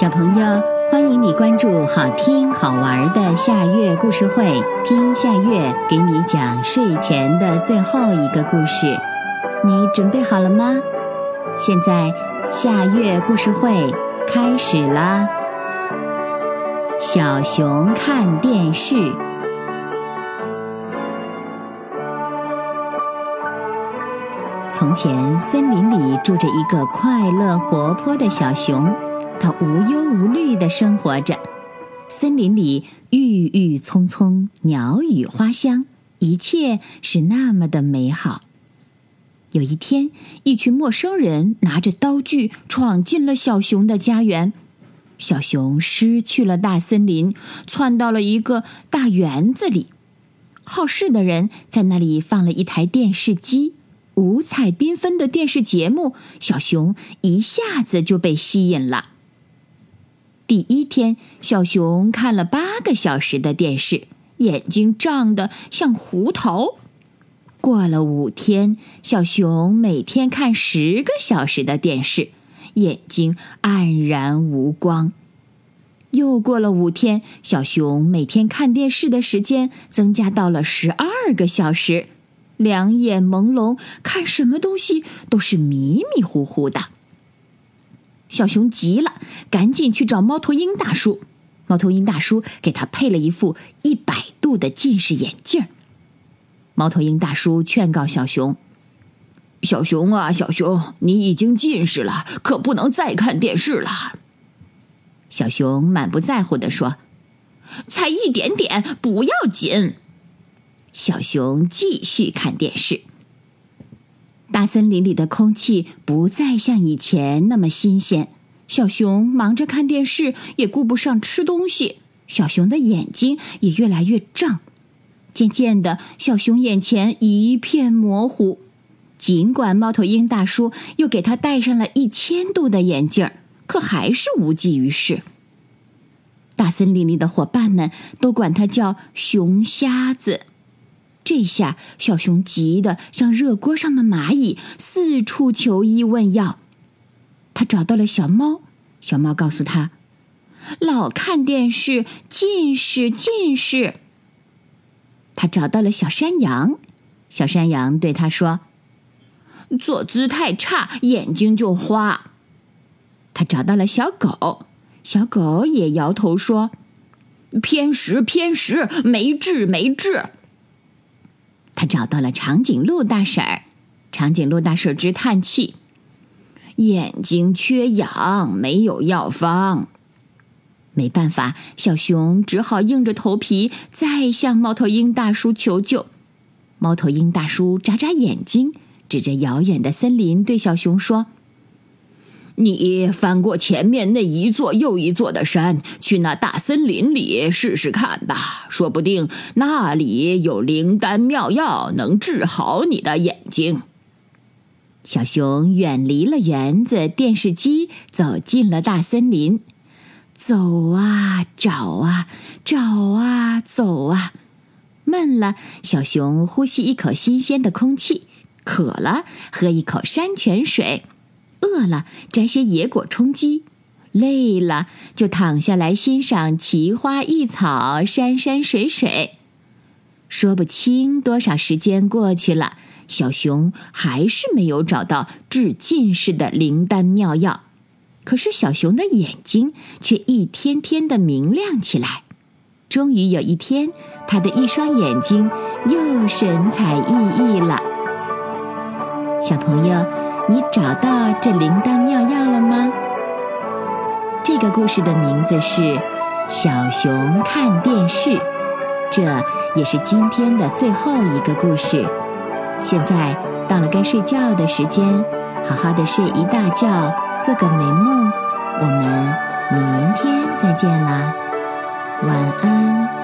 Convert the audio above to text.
小朋友，欢迎你关注好听好玩的夏月故事会，听夏月给你讲睡前的最后一个故事。你准备好了吗？现在夏月故事会开始啦！小熊看电视。从前，森林里住着一个快乐活泼的小熊。它无忧无虑地生活着，森林里郁郁葱葱，鸟语花香，一切是那么的美好。有一天，一群陌生人拿着刀具闯进了小熊的家园，小熊失去了大森林，窜到了一个大园子里。好事的人在那里放了一台电视机，五彩缤纷的电视节目，小熊一下子就被吸引了。第一天，小熊看了八个小时的电视，眼睛胀得像胡桃。过了五天，小熊每天看十个小时的电视，眼睛黯然无光。又过了五天，小熊每天看电视的时间增加到了十二个小时，两眼朦胧，看什么东西都是迷迷糊糊的。小熊急了，赶紧去找猫头鹰大叔。猫头鹰大叔给他配了一副一百度的近视眼镜。猫头鹰大叔劝告小熊：“小熊啊，小熊，你已经近视了，可不能再看电视了。”小熊满不在乎地说：“才一点点，不要紧。”小熊继续看电视。大森林里的空气不再像以前那么新鲜，小熊忙着看电视，也顾不上吃东西。小熊的眼睛也越来越胀，渐渐的，小熊眼前一片模糊。尽管猫头鹰大叔又给他戴上了一千度的眼镜，可还是无济于事。大森林里的伙伴们都管他叫熊瞎子。这下，小熊急得像热锅上的蚂蚁，四处求医问药。他找到了小猫，小猫告诉他：“老看电视，近视，近视。”他找到了小山羊，小山羊对他说：“坐姿太差，眼睛就花。”他找到了小狗，小狗也摇头说：“偏食，偏食，没治，没治。”他找到了长颈鹿大婶儿，长颈鹿大婶直叹气：“眼睛缺氧，没有药方。”没办法，小熊只好硬着头皮再向猫头鹰大叔求救。猫头鹰大叔眨眨眼睛，指着遥远的森林，对小熊说。你翻过前面那一座又一座的山，去那大森林里试试看吧，说不定那里有灵丹妙药，能治好你的眼睛。小熊远离了园子、电视机，走进了大森林。走啊，找啊，找啊，走啊。闷了，小熊呼吸一口新鲜的空气；渴了，喝一口山泉水。饿了，摘些野果充饥；累了，就躺下来欣赏奇花异草、山山水水。说不清多少时间过去了，小熊还是没有找到治近视的灵丹妙药。可是小熊的眼睛却一天天的明亮起来。终于有一天，他的一双眼睛又神采奕奕了。小朋友。你找到这灵丹妙药了吗？这个故事的名字是《小熊看电视》，这也是今天的最后一个故事。现在到了该睡觉的时间，好好的睡一大觉，做个美梦。我们明天再见啦，晚安。